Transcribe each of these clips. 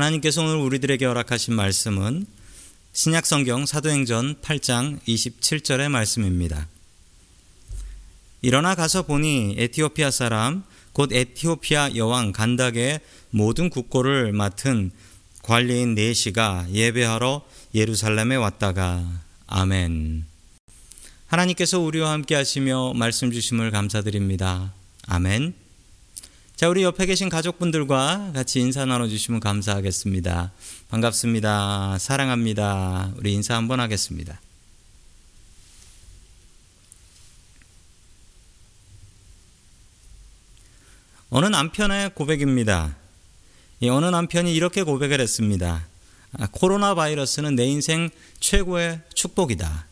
하나님께서 오늘 우리들에게 허락하신 말씀은 신약성경 사도행전 8장 27절의 말씀입니다. 일어나 가서 보니 에티오피아 사람 곧 에티오피아 여왕 간닥의 모든 국고를 맡은 관리인 네시가 예배하러 예루살렘에 왔다가 아멘. 하나님께서 우리와 함께 하시며 말씀 주심을 감사드립니다. 아멘. 자, 우리 옆에 계신 가족분들과 같이 인사 나눠주시면 감사하겠습니다. 반갑습니다. 사랑합니다. 우리 인사 한번 하겠습니다. 어느 남편의 고백입니다. 어느 남편이 이렇게 고백을 했습니다. 아, 코로나 바이러스는 내 인생 최고의 축복이다.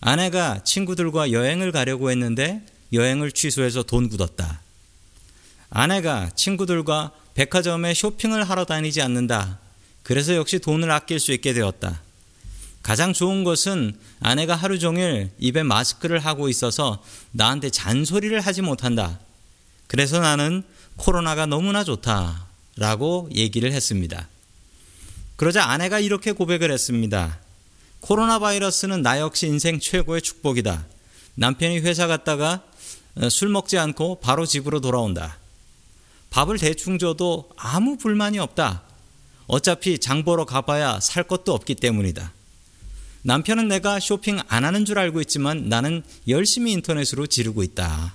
아내가 친구들과 여행을 가려고 했는데 여행을 취소해서 돈 굳었다. 아내가 친구들과 백화점에 쇼핑을 하러 다니지 않는다. 그래서 역시 돈을 아낄 수 있게 되었다. 가장 좋은 것은 아내가 하루 종일 입에 마스크를 하고 있어서 나한테 잔소리를 하지 못한다. 그래서 나는 코로나가 너무나 좋다. 라고 얘기를 했습니다. 그러자 아내가 이렇게 고백을 했습니다. 코로나 바이러스는 나 역시 인생 최고의 축복이다. 남편이 회사 갔다가 어, 술 먹지 않고 바로 집으로 돌아온다. 밥을 대충 줘도 아무 불만이 없다. 어차피 장 보러 가봐야 살 것도 없기 때문이다. 남편은 내가 쇼핑 안 하는 줄 알고 있지만 나는 열심히 인터넷으로 지르고 있다.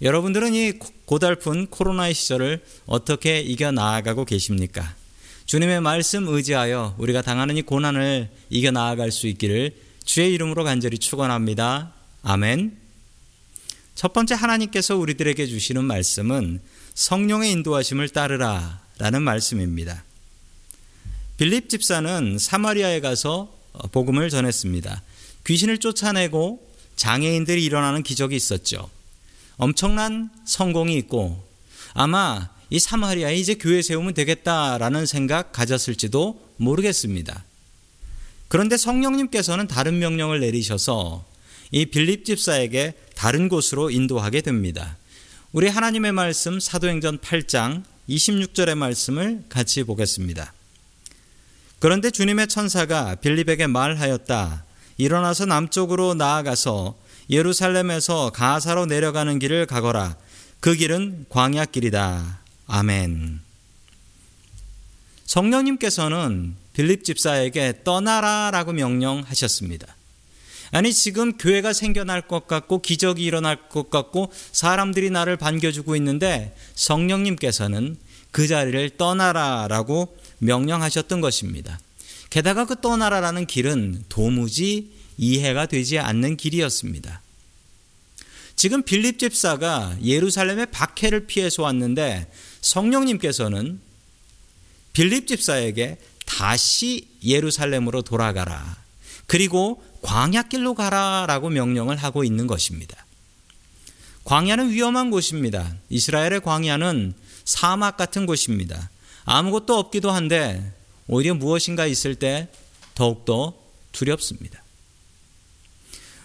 여러분들은 이 고달픈 코로나의 시절을 어떻게 이겨 나아가고 계십니까? 주님의 말씀 의지하여 우리가 당하는 이 고난을 이겨 나아갈 수 있기를 주의 이름으로 간절히 축원합니다. 아멘. 첫 번째 하나님께서 우리들에게 주시는 말씀은 성령의 인도하심을 따르라 라는 말씀입니다. 빌립 집사는 사마리아에 가서 복음을 전했습니다. 귀신을 쫓아내고 장애인들이 일어나는 기적이 있었죠. 엄청난 성공이 있고 아마 이 사마리아에 이제 교회 세우면 되겠다라는 생각 가졌을지도 모르겠습니다. 그런데 성령님께서는 다른 명령을 내리셔서 이 빌립 집사에게 다른 곳으로 인도하게 됩니다. 우리 하나님의 말씀 사도행전 8장 26절의 말씀을 같이 보겠습니다. 그런데 주님의 천사가 빌립에게 말하였다. 일어나서 남쪽으로 나아가서 예루살렘에서 가사로 내려가는 길을 가거라. 그 길은 광야 길이다. 아멘. 성령님께서는 빌립 집사에게 떠나라라고 명령하셨습니다. 아니 지금 교회가 생겨날 것 같고 기적이 일어날 것 같고 사람들이 나를 반겨주고 있는데 성령님께서는 그 자리를 떠나라라고 명령하셨던 것입니다. 게다가 그 떠나라라는 길은 도무지 이해가 되지 않는 길이었습니다. 지금 빌립 집사가 예루살렘의 박해를 피해서 왔는데 성령님께서는 빌립 집사에게 다시 예루살렘으로 돌아가라. 그리고 광야길로 가라라고 명령을 하고 있는 것입니다. 광야는 위험한 곳입니다. 이스라엘의 광야는 사막 같은 곳입니다. 아무것도 없기도 한데 오히려 무엇인가 있을 때 더욱더 두렵습니다.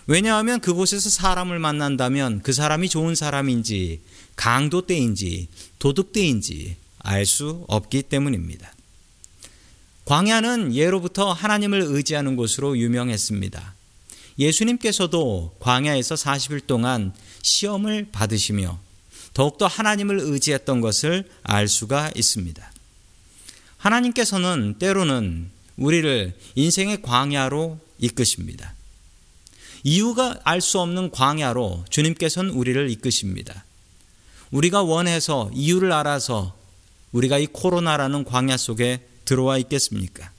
왜냐하면 그곳에서 사람을 만난다면 그 사람이 좋은 사람인지 강도 때인지 도둑 때인지 알 수 없기 때문입니다. 광야는 예로부터 하나님을 의지하는 곳으로 유명했습니다. 예수님께서도 광야에서 40일 동안 시험을 받으시며 더욱더 하나님을 의지했던 것을 알 수가 있습니다. 하나님께서는 때로는 우리를 인생의 광야로 이끄십니다. 이유가 알 수 없는 광야로 주님께서는 우리를 이끄십니다. 우리가 원해서 이유를 알아서 우리가 이 코로나라는 광야 속에 들어와 있겠습니까?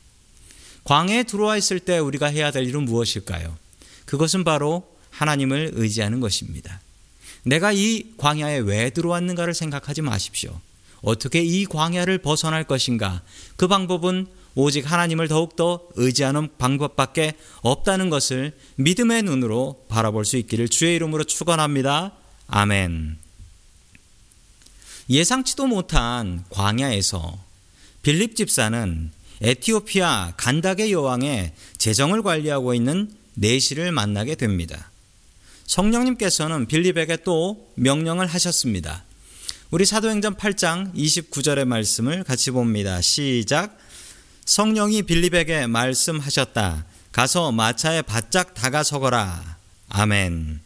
광야에 들어와 있을 때 우리가 해야 될 일은 무엇일까요? 그것은 바로 하나님을 의지하는 것입니다. 내가 이 광야에 왜 들어왔는가를 생각하지 마십시오. 어떻게 이 광야를 벗어날 것인가? 그 방법은 오직 하나님을 더욱더 의지하는 방법밖에 없다는 것을 믿음의 눈으로 바라볼 수 있기를 주의 이름으로 축원합니다. 아멘. 예상치도 못한 광야에서 빌립 집사는 에티오피아 간닥의 여왕의 재정을 관리하고 있는 내시를 만나게 됩니다. 성령님께서는 빌립에게 또 명령을 하셨습니다. 우리 사도행전 8장 29절의 말씀을 같이 봅니다. 시작. 성령이 빌립에게 말씀하셨다. 가서 마차에 바짝 다가서거라. 아멘.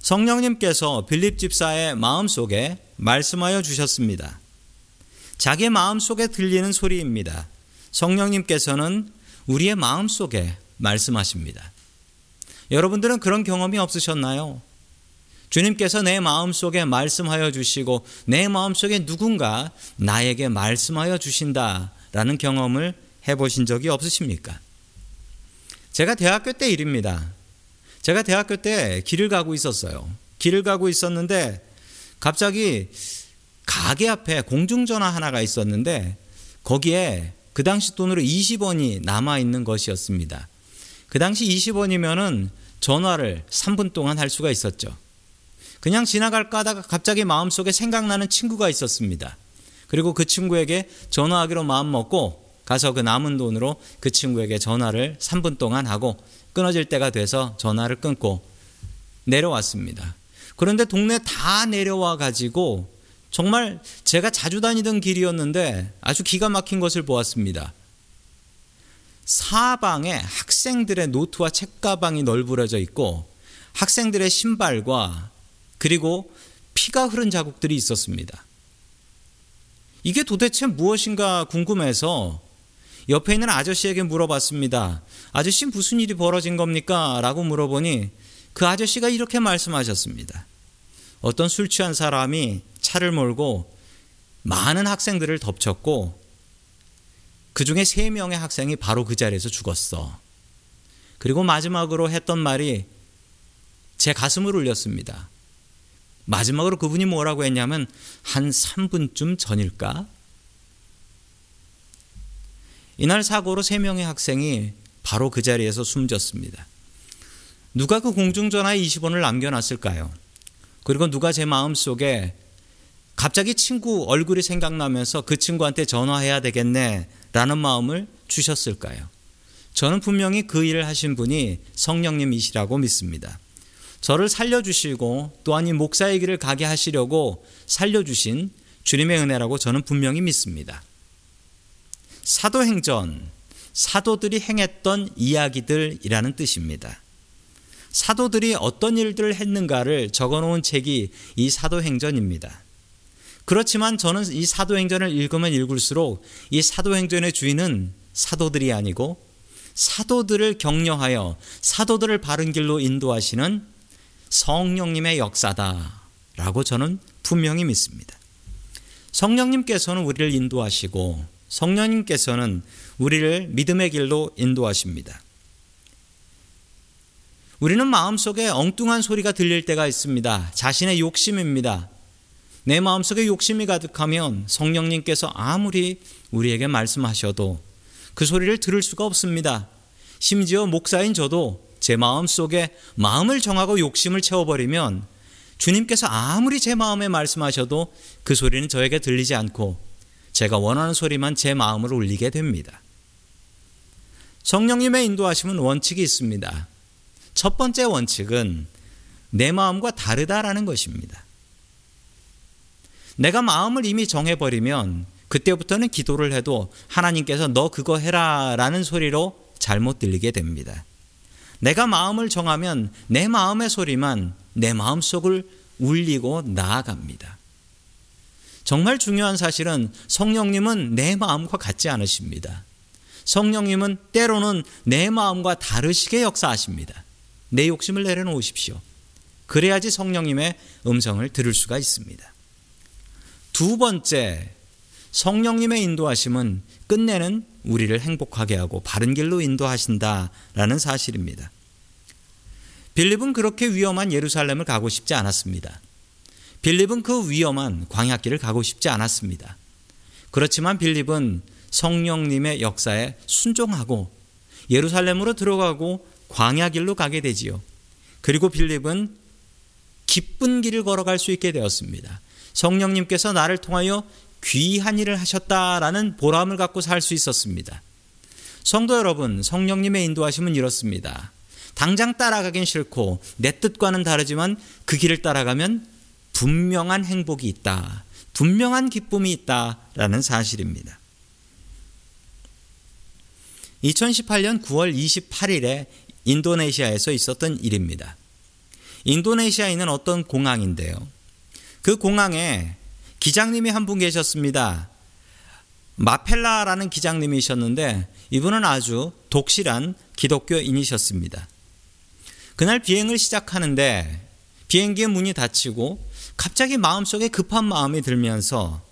성령님께서 빌립 집사의 마음속에 말씀하여 주셨습니다. 자기 마음속에 들리는 소리입니다. 성령님께서는 우리의 마음속에 말씀하십니다. 여러분들은 그런 경험이 없으셨나요? 주님께서 내 마음속에 말씀하여 주시고 내 마음속에 누군가 나에게 말씀하여 주신다라는 경험을 해 보신 적이 없으십니까? 제가 대학교 때 일입니다. 제가 대학교 때 길을 가고 있었어요. 길을 가고 있었는데 갑자기 가게 앞에 공중전화 하나가 있었는데 거기에 그 당시 돈으로 20원이 남아 있는 것이었습니다. 그 당시 20원이면은 전화를 3분 동안 할 수가 있었죠. 그냥 지나갈까 하다가 갑자기 마음속에 생각나는 친구가 있었습니다. 그리고 그 친구에게 전화하기로 마음 먹고 가서 그 남은 돈으로 그 친구에게 전화를 3분 동안 하고 끊어질 때가 돼서 전화를 끊고 내려왔습니다. 그런데 동네 다 내려와 가지고 정말 제가 자주 다니던 길이었는데 아주 기가 막힌 것을 보았습니다. 사방에 학생들의 노트와 책가방이 널브러져 있고 학생들의 신발과 그리고 피가 흐른 자국들이 있었습니다. 이게 도대체 무엇인가 궁금해서 옆에 있는 아저씨에게 물어봤습니다. 아저씨 무슨 일이 벌어진 겁니까? 라고 물어보니 그 아저씨가 이렇게 말씀하셨습니다. 어떤 술 취한 사람이 차를 몰고 많은 학생들을 덮쳤고 그 중에 세 명의 학생이 바로 그 자리에서 죽었어. 그리고 마지막으로 했던 말이 제 가슴을 울렸습니다. 마지막으로 그분이 뭐라고 했냐면 한 3분쯤 전일까? 이날 사고로 세 명의 학생이 바로 그 자리에서 숨졌습니다. 누가 그 공중전화에 20원을 남겨놨을까요? 그리고 누가 제 마음 속에 갑자기 친구 얼굴이 생각나면서 그 친구한테 전화해야 되겠네 라는 마음을 주셨을까요? 저는 분명히 그 일을 하신 분이 성령님이시라고 믿습니다. 저를 살려주시고 또한 이 목사의 길을 가게 하시려고 살려주신 주님의 은혜라고 저는 분명히 믿습니다. 사도행전, 사도들이 행했던 이야기들이라는 뜻입니다. 사도들이 어떤 일들을 했는가를 적어 놓은 책이 이 사도행전입니다. 그렇지만 저는 이 사도행전을 읽으면 읽을수록 이 사도행전의 주인은 사도들이 아니고 사도들을 격려하여 사도들을 바른 길로 인도하시는 성령님의 역사다라고 저는 분명히 믿습니다. 성령님께서는 우리를 인도하시고 성령님께서는 우리를 믿음의 길로 인도하십니다. 우리는 마음속에 엉뚱한 소리가 들릴 때가 있습니다. 자신의 욕심입니다. 내 마음속에 욕심이 가득하면 성령님께서 아무리 우리에게 말씀하셔도 그 소리를 들을 수가 없습니다. 심지어 목사인 저도 제 마음 속에 마음을 정하고 욕심을 채워버리면 주님께서 아무리 제 마음에 말씀하셔도 그 소리는 저에게 들리지 않고 제가 원하는 소리만 제 마음으로 울리게 됩니다. 성령님의 인도하심은 원칙이 있습니다. 첫 번째 원칙은 내 마음과 다르다라는 것입니다. 내가 마음을 이미 정해버리면 그때부터는 기도를 해도 하나님께서 너 그거 해라 라는 소리로 잘못 들리게 됩니다. 내가 마음을 정하면 내 마음의 소리만 내 마음속을 울리고 나아갑니다. 정말 중요한 사실은 성령님은 내 마음과 같지 않으십니다. 성령님은 때로는 내 마음과 다르시게 역사하십니다. 내 욕심을 내려놓으십시오. 그래야지 성령님의 음성을 들을 수가 있습니다. 두 번째, 성령님의 인도하심은 끝내는 우리를 행복하게 하고 바른 길로 인도하신다라는 사실입니다. 빌립은 그렇게 위험한 예루살렘을 가고 싶지 않았습니다. 빌립은 그 위험한 광야길을 가고 싶지 않았습니다. 그렇지만 빌립은 성령님의 역사에 순종하고 예루살렘으로 들어가고 광야길로 가게 되지요. 그리고 빌립은 기쁜 길을 걸어갈 수 있게 되었습니다. 성령님께서 나를 통하여 귀한 일을 하셨다라는 보람을 갖고 살 수 있었습니다. 성도 여러분, 성령님의 인도하심은 이렇습니다. 당장 따라가긴 싫고 내 뜻과는 다르지만 그 길을 따라가면 분명한 행복이 있다. 분명한 기쁨이 있다라는 사실입니다. 2018년 9월 28일에 인도네시아에서 있었던 일입니다. 인도네시아에 있는 어떤 공항인데요. 그 공항에 기장님이 한 분 계셨습니다. 마펠라라는 기장님이셨는데 이분은 아주 독실한 기독교인이셨습니다. 그날 비행을 시작하는데 비행기의 문이 닫히고 갑자기 마음속에 급한 마음이 들면서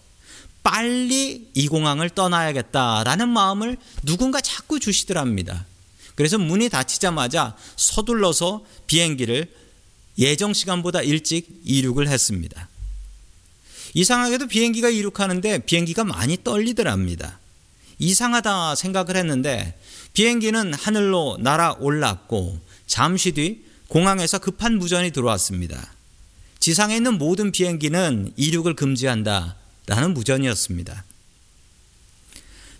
빨리 이 공항을 떠나야겠다라는 마음을 누군가 자꾸 주시더랍니다. 그래서 문이 닫히자마자 서둘러서 비행기를 예정 시간보다 일찍 이륙을 했습니다. 이상하게도 비행기가 이륙하는데 비행기가 많이 떨리더랍니다. 이상하다 생각을 했는데 비행기는 하늘로 날아 올랐고 잠시 뒤 공항에서 급한 무전이 들어왔습니다. 지상에 있는 모든 비행기는 이륙을 금지한다 라는 무전이었습니다.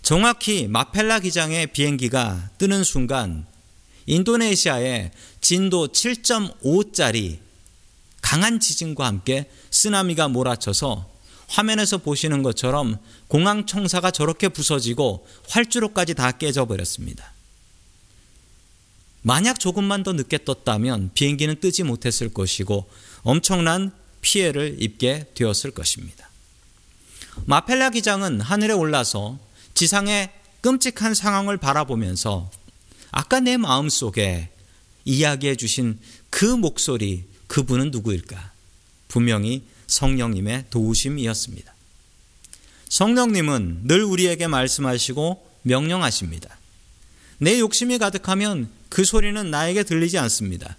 정확히 마펠라 기장의 비행기가 뜨는 순간 인도네시아에 진도 7.5짜리 강한 지진과 함께 쓰나미가 몰아쳐서 화면에서 보시는 것처럼 공항 청사가 저렇게 부서지고 활주로까지 다 깨져버렸습니다. 만약 조금만 더 늦게 떴다면 비행기는 뜨지 못했을 것이고 엄청난 피해를 입게 되었을 것입니다. 마펠라 기장은 하늘에 올라서 지상의 끔찍한 상황을 바라보면서 아까 내 마음 속에 이야기해 주신 그 목소리, 그분은 누구일까? 분명히 성령님의 도우심이었습니다. 성령님은 늘 우리에게 말씀하시고 명령하십니다. 내 욕심이 가득하면 그 소리는 나에게 들리지 않습니다.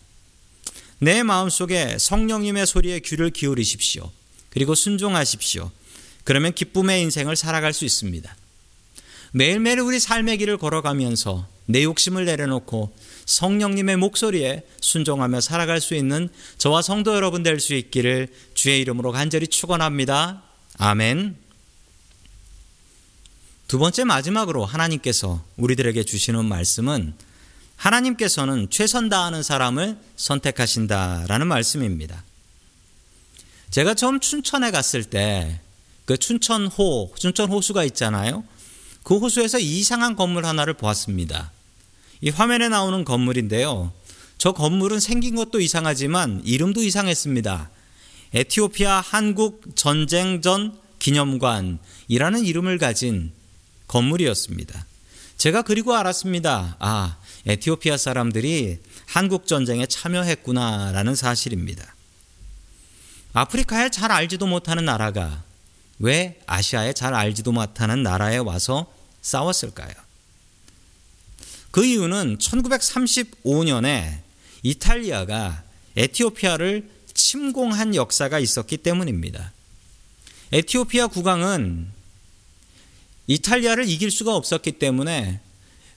내 마음속에 성령님의 소리에 귀를 기울이십시오. 그리고 순종하십시오. 그러면 기쁨의 인생을 살아갈 수 있습니다. 매일매일 우리 삶의 길을 걸어가면서 내 욕심을 내려놓고 성령님의 목소리에 순종하며 살아갈 수 있는 저와 성도 여러분 될 수 있기를 주의 이름으로 간절히 축원합니다. 아멘. 두 번째 마지막으로 하나님께서 우리들에게 주시는 말씀은 하나님께서는 최선 다하는 사람을 선택하신다라는 말씀입니다. 제가 처음 춘천에 갔을 때 그 춘천호, 춘천 호수가 있잖아요. 그 호수에서 이상한 건물 하나를 보았습니다. 이 화면에 나오는 건물인데요. 저 건물은 생긴 것도 이상하지만 이름도 이상했습니다. 에티오피아 한국 전쟁 전 기념관이라는 이름을 가진 건물이었습니다. 제가 그리고 알았습니다. 아, 에티오피아 사람들이 한국 전쟁에 참여했구나라는 사실입니다. 아프리카에 잘 알지도 못하는 나라가 왜 아시아에 잘 알지도 못하는 나라에 와서 싸웠을까요? 그 이유는 1935년에 이탈리아가 에티오피아를 침공한 역사가 있었기 때문입니다. 에티오피아 국왕은 이탈리아를 이길 수가 없었기 때문에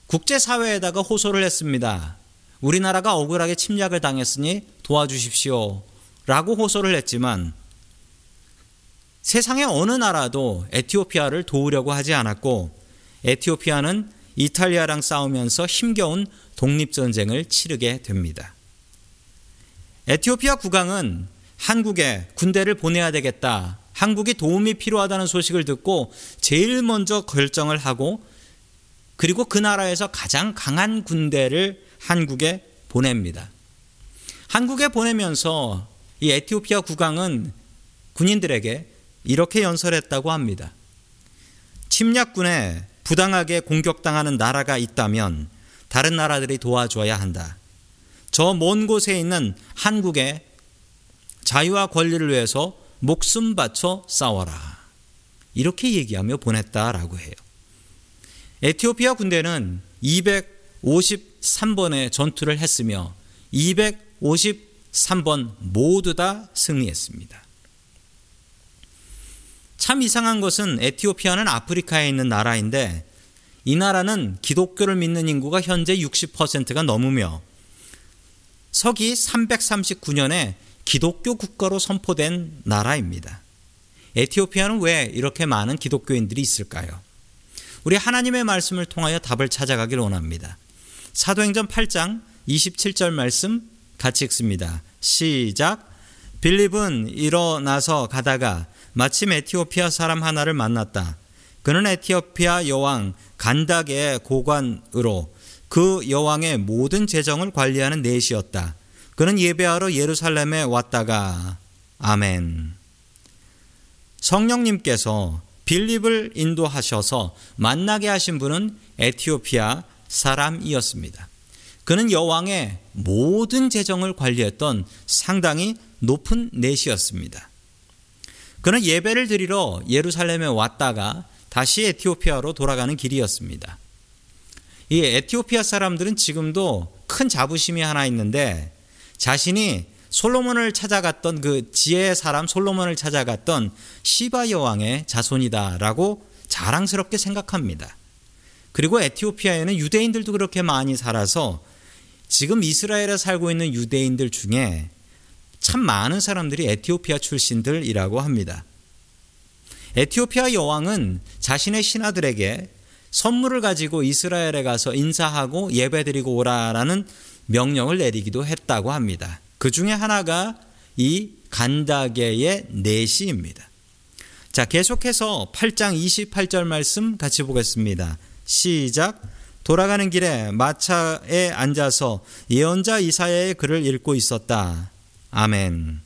국제사회에다가 호소를 했습니다. 우리나라가 억울하게 침략을 당했으니 도와주십시오. 라고 호소를 했지만 세상의 어느 나라도 에티오피아를 도우려고 하지 않았고 에티오피아는 이탈리아랑 싸우면서 힘겨운 독립전쟁을 치르게 됩니다. 에티오피아 국왕은 한국에 군대를 보내야 되겠다. 한국이 도움이 필요하다는 소식을 듣고 제일 먼저 결정을 하고 그리고 그 나라에서 가장 강한 군대를 한국에 보냅니다. 한국에 보내면서 이 에티오피아 국왕은 군인들에게 이렇게 연설했다고 합니다. 침략군에 부당하게 공격당하는 나라가 있다면 다른 나라들이 도와줘야 한다. 저 먼 곳에 있는 한국의 자유와 권리를 위해서 목숨 바쳐 싸워라. 이렇게 얘기하며 보냈다라고 해요. 에티오피아 군대는 253번의 전투를 했으며 253번 모두 다 승리했습니다. 참 이상한 것은 에티오피아는 아프리카에 있는 나라인데 이 나라는 기독교를 믿는 인구가 현재 60%가 넘으며 서기 339년에 기독교 국가로 선포된 나라입니다. 에티오피아는 왜 이렇게 많은 기독교인들이 있을까요? 우리 하나님의 말씀을 통하여 답을 찾아가길 원합니다. 사도행전 8장 27절 말씀 같이 읽습니다. 시작. 빌립은 일어나서 가다가 마침 에티오피아 사람 하나를 만났다. 그는 에티오피아 여왕 간닥의 고관으로 그 여왕의 모든 재정을 관리하는 넷이었다. 그는 예배하러 예루살렘에 왔다가 아멘. 성령님께서 빌립을 인도하셔서 만나게 하신 분은 에티오피아 사람이었습니다. 그는 여왕의 모든 재정을 관리했던 상당히 높은 넷이었습니다. 그는 예배를 드리러 예루살렘에 왔다가 다시 에티오피아로 돌아가는 길이었습니다. 이 에티오피아 사람들은 지금도 큰 자부심이 하나 있는데 자신이 솔로몬을 찾아갔던 그 지혜의 사람 솔로몬을 찾아갔던 시바 여왕의 자손이다라고 자랑스럽게 생각합니다. 그리고 에티오피아에는 유대인들도 그렇게 많이 살아서 지금 이스라엘에 살고 있는 유대인들 중에 참 많은 사람들이 에티오피아 출신들이라고 합니다. 에티오피아 여왕은 자신의 신하들에게 선물을 가지고 이스라엘에 가서 인사하고 예배드리고 오라라는 명령을 내리기도 했다고 합니다. 그 중에 하나가 이 간다게의 내시입니다. 자, 계속해서 8장 28절 말씀 같이 보겠습니다. 시작. 돌아가는 길에 마차에 앉아서 예언자 이사야의 글을 읽고 있었다. 아멘.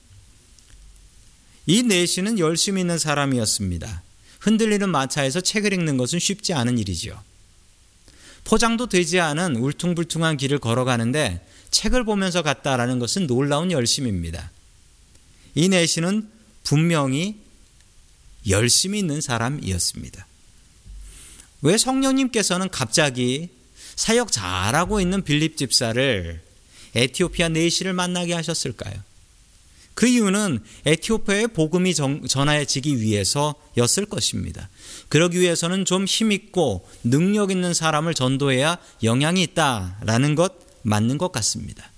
이 내시는 열심히 있는 사람이었습니다. 흔들리는 마차에서 책을 읽는 것은 쉽지 않은 일이지요. 포장도 되지 않은 울퉁불퉁한 길을 걸어가는데 책을 보면서 갔다라는 것은 놀라운 열심입니다. 이 내시는 분명히 열심히 있는 사람이었습니다. 왜 성령님께서는 갑자기 사역 잘하고 있는 빌립 집사를 에티오피아 내시를 만나게 하셨을까요? 그 이유는 에티오피아의 복음이 전해지기 위해서였을 것입니다. 그러기 위해서는 좀 힘있고 능력 있는 사람을 전도해야 영향이 있다라는 것 맞는 것 같습니다.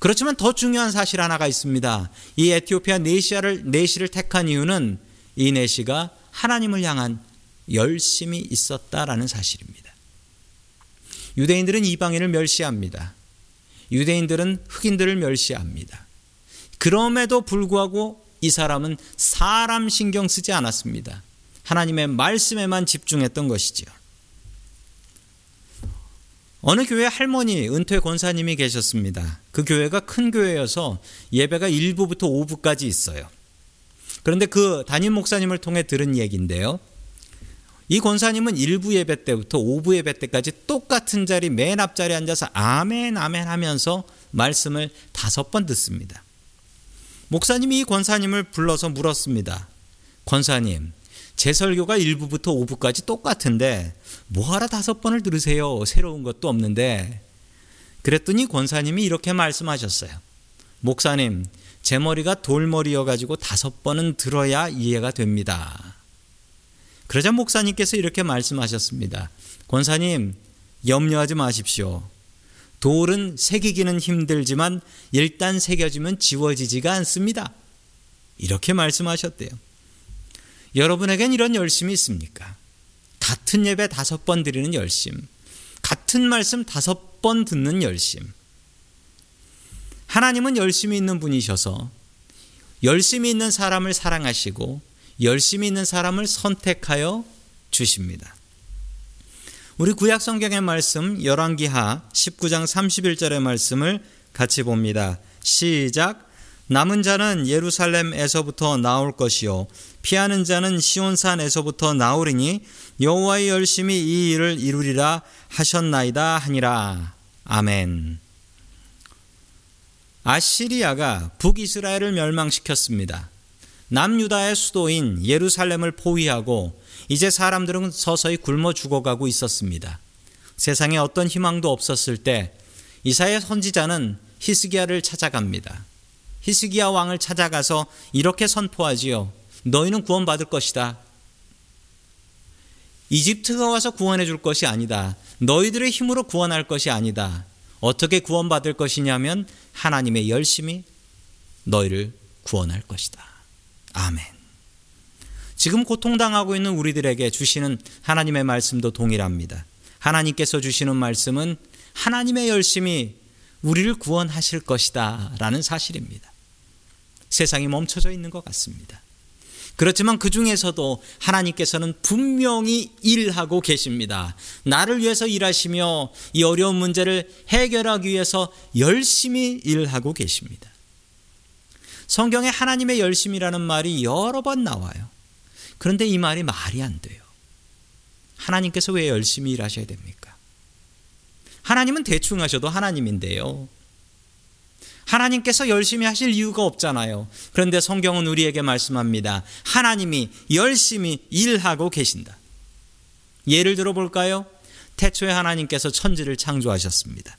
그렇지만 더 중요한 사실 하나가 있습니다. 이 에티오피아 네시아를 네시를 택한 이유는 이 네시가 하나님을 향한 열심이 있었다라는 사실입니다. 유대인들은 이방인을 멸시합니다. 유대인들은 흑인들을 멸시합니다. 그럼에도 불구하고 이 사람은 사람 신경 쓰지 않았습니다. 하나님의 말씀에만 집중했던 것이지요. 어느 교회 할머니 은퇴 권사님이 계셨습니다. 그 교회가 큰 교회여서 예배가 1부부터 5부까지 있어요. 그런데 그 담임 목사님을 통해 들은 얘기인데요. 이 권사님은 1부 예배 때부터 5부 예배 때까지 똑같은 자리 맨 앞자리에 앉아서 아멘 아멘 하면서 말씀을 다섯 번 듣습니다. 목사님이 이 권사님을 불러서 물었습니다. 권사님, 제 설교가 1부부터 5부까지 똑같은데 뭐하러 다섯 번을 들으세요? 새로운 것도 없는데. 그랬더니 권사님이 이렇게 말씀하셨어요. 목사님, 제 머리가 돌머리여가지고 다섯 번은 들어야 이해가 됩니다. 그러자 목사님께서 이렇게 말씀하셨습니다. 권사님, 염려하지 마십시오. 돌은 새기기는 힘들지만 일단 새겨지면 지워지지가 않습니다. 이렇게 말씀하셨대요. 여러분에겐 이런 열심이 있습니까? 같은 예배 다섯 번 드리는 열심, 같은 말씀 다섯 번 듣는 열심. 하나님은 열심히 있는 분이셔서 열심히 있는 사람을 사랑하시고 열심히 있는 사람을 선택하여 주십니다. 우리 구약 성경의 말씀 열왕기하 19장 31절의 말씀을 같이 봅니다. 시작 남은 자는 예루살렘에서부터 나올 것이요 피하는 자는 시온산에서부터 나오리니 여호와의 열심히 이 일을 이루리라 하셨나이다 하니라. 아멘. 아시리아가 북이스라엘을 멸망시켰습니다. 남유다의 수도인 예루살렘을 포위하고 이제 사람들은 서서히 굶어 죽어가고 있었습니다. 세상에 어떤 희망도 없었을 때 이사야 선지자는 히스기야를 찾아갑니다. 히스기야 왕을 찾아가서 이렇게 선포하지요. 너희는 구원받을 것이다. 이집트가 와서 구원해 줄 것이 아니다. 너희들의 힘으로 구원할 것이 아니다. 어떻게 구원받을 것이냐면 하나님의 열심히 너희를 구원할 것이다. 아멘. 지금 고통당하고 있는 우리들에게 주시는 하나님의 말씀도 동일합니다. 하나님께서 주시는 말씀은 하나님의 열심히 우리를 구원하실 것이다 라는 사실입니다. 세상이 멈춰져 있는 것 같습니다. 그렇지만 그 중에서도 하나님께서는 분명히 일하고 계십니다. 나를 위해서 일하시며 이 어려운 문제를 해결하기 위해서 열심히 일하고 계십니다. 성경에 하나님의 열심이라는 말이 여러 번 나와요. 그런데 이 말이 말이 안 돼요. 하나님께서 왜 열심히 일하셔야 됩니까? 하나님은 대충 하셔도 하나님인데요. 하나님께서 열심히 하실 이유가 없잖아요. 그런데 성경은 우리에게 말씀합니다. 하나님이 열심히 일하고 계신다. 예를 들어 볼까요? 태초에 하나님께서 천지를 창조하셨습니다.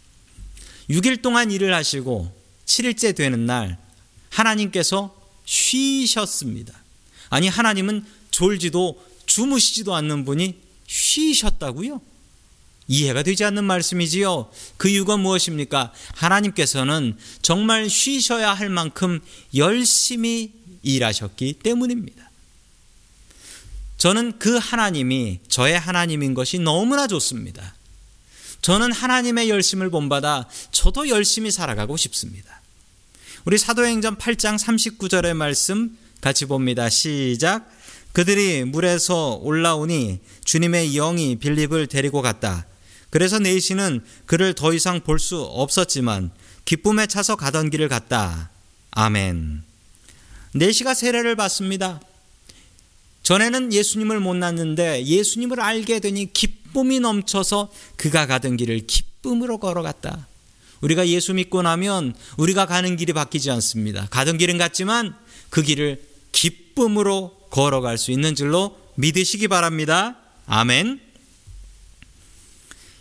6일 동안 일을 하시고 7일째 되는 날 하나님께서 쉬셨습니다. 아니 하나님은 졸지도 주무시지도 않는 분이 쉬셨다고요? 이해가 되지 않는 말씀이지요. 그 이유가 무엇입니까? 하나님께서는 정말 쉬셔야 할 만큼 열심히 일하셨기 때문입니다. 저는 그 하나님이 저의 하나님인 것이 너무나 좋습니다. 저는 하나님의 열심을 본받아 저도 열심히 살아가고 싶습니다. 우리 사도행전 8장 39절의 말씀 같이 봅니다. 시작. 그들이 물에서 올라오니 주님의 영이 빌립을 데리고 갔다. 그래서 네이시는 그를 더 이상 볼 수 없었지만 기쁨에 차서 가던 길을 갔다. 아멘. 네시가 세례를 받습니다. 전에는 예수님을 못 났는데 예수님을 알게 되니 기쁨이 넘쳐서 그가 가던 길을 기쁨으로 걸어갔다. 우리가 예수 믿고 나면 우리가 가는 길이 바뀌지 않습니다. 가던 길은 같지만 그 길을 기쁨으로 걸어갈 수 있는 줄로 믿으시기 바랍니다. 아멘.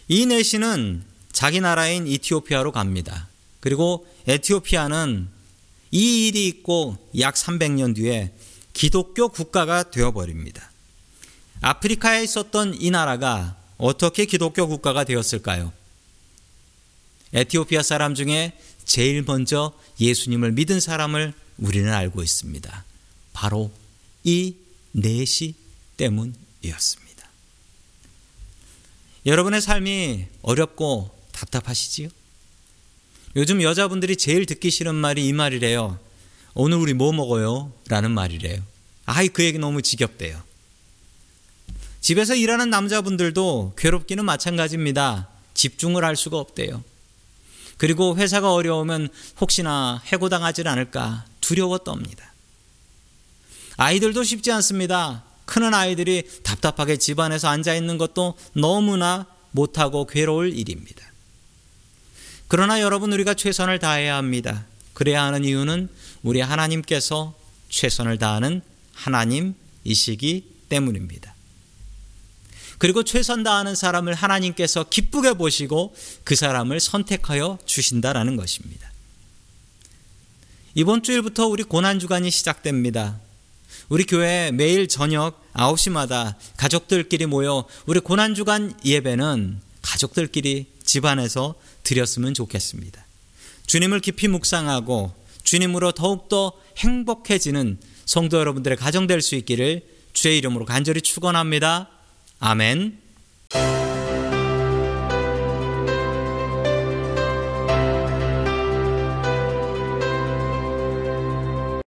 이 내시는 자기 나라인 이티오피아로 갑니다. 그리고 에티오피아는 이 일이 있고 약 300년 뒤에 기독교 국가가 되어버립니다. 아프리카에 있었던 이 나라가 어떻게 기독교 국가가 되었을까요? 에티오피아 사람 중에 제일 먼저 예수님을 믿은 사람을 우리는 알고 있습니다. 바로 이 내시 때문이었습니다. 여러분의 삶이 어렵고 답답하시지요? 요즘 여자분들이 제일 듣기 싫은 말이 이 말이래요. 오늘 우리 뭐 먹어요? 라는 말이래요. 아이, 그 얘기 너무 지겹대요. 집에서 일하는 남자분들도 괴롭기는 마찬가지입니다. 집중을 할 수가 없대요. 그리고 회사가 어려우면 혹시나 해고당하지 않을까 두려워 떱니다. 아이들도 쉽지 않습니다. 크는 아이들이 답답하게 집안에서 앉아 있는 것도 너무나 못하고 괴로울 일입니다. 그러나 여러분 우리가 최선을 다해야 합니다. 그래야 하는 이유는 우리 하나님께서 최선을 다하는 하나님이시기 때문입니다. 그리고 최선 다하는 사람을 하나님께서 기쁘게 보시고 그 사람을 선택하여 주신다라는 것입니다. 이번 주일부터 우리 고난주간이 시작됩니다. 우리 교회 매일 저녁 9시마다 가족들끼리 모여 우리 고난주간 예배는 가족들끼리 집안에서 드렸으면 좋겠습니다. 주님을 깊이 묵상하고 주님으로 더욱더 행복해지는 성도 여러분들의 가정 될 수 있기를 주의 이름으로 간절히 축원합니다. 아멘.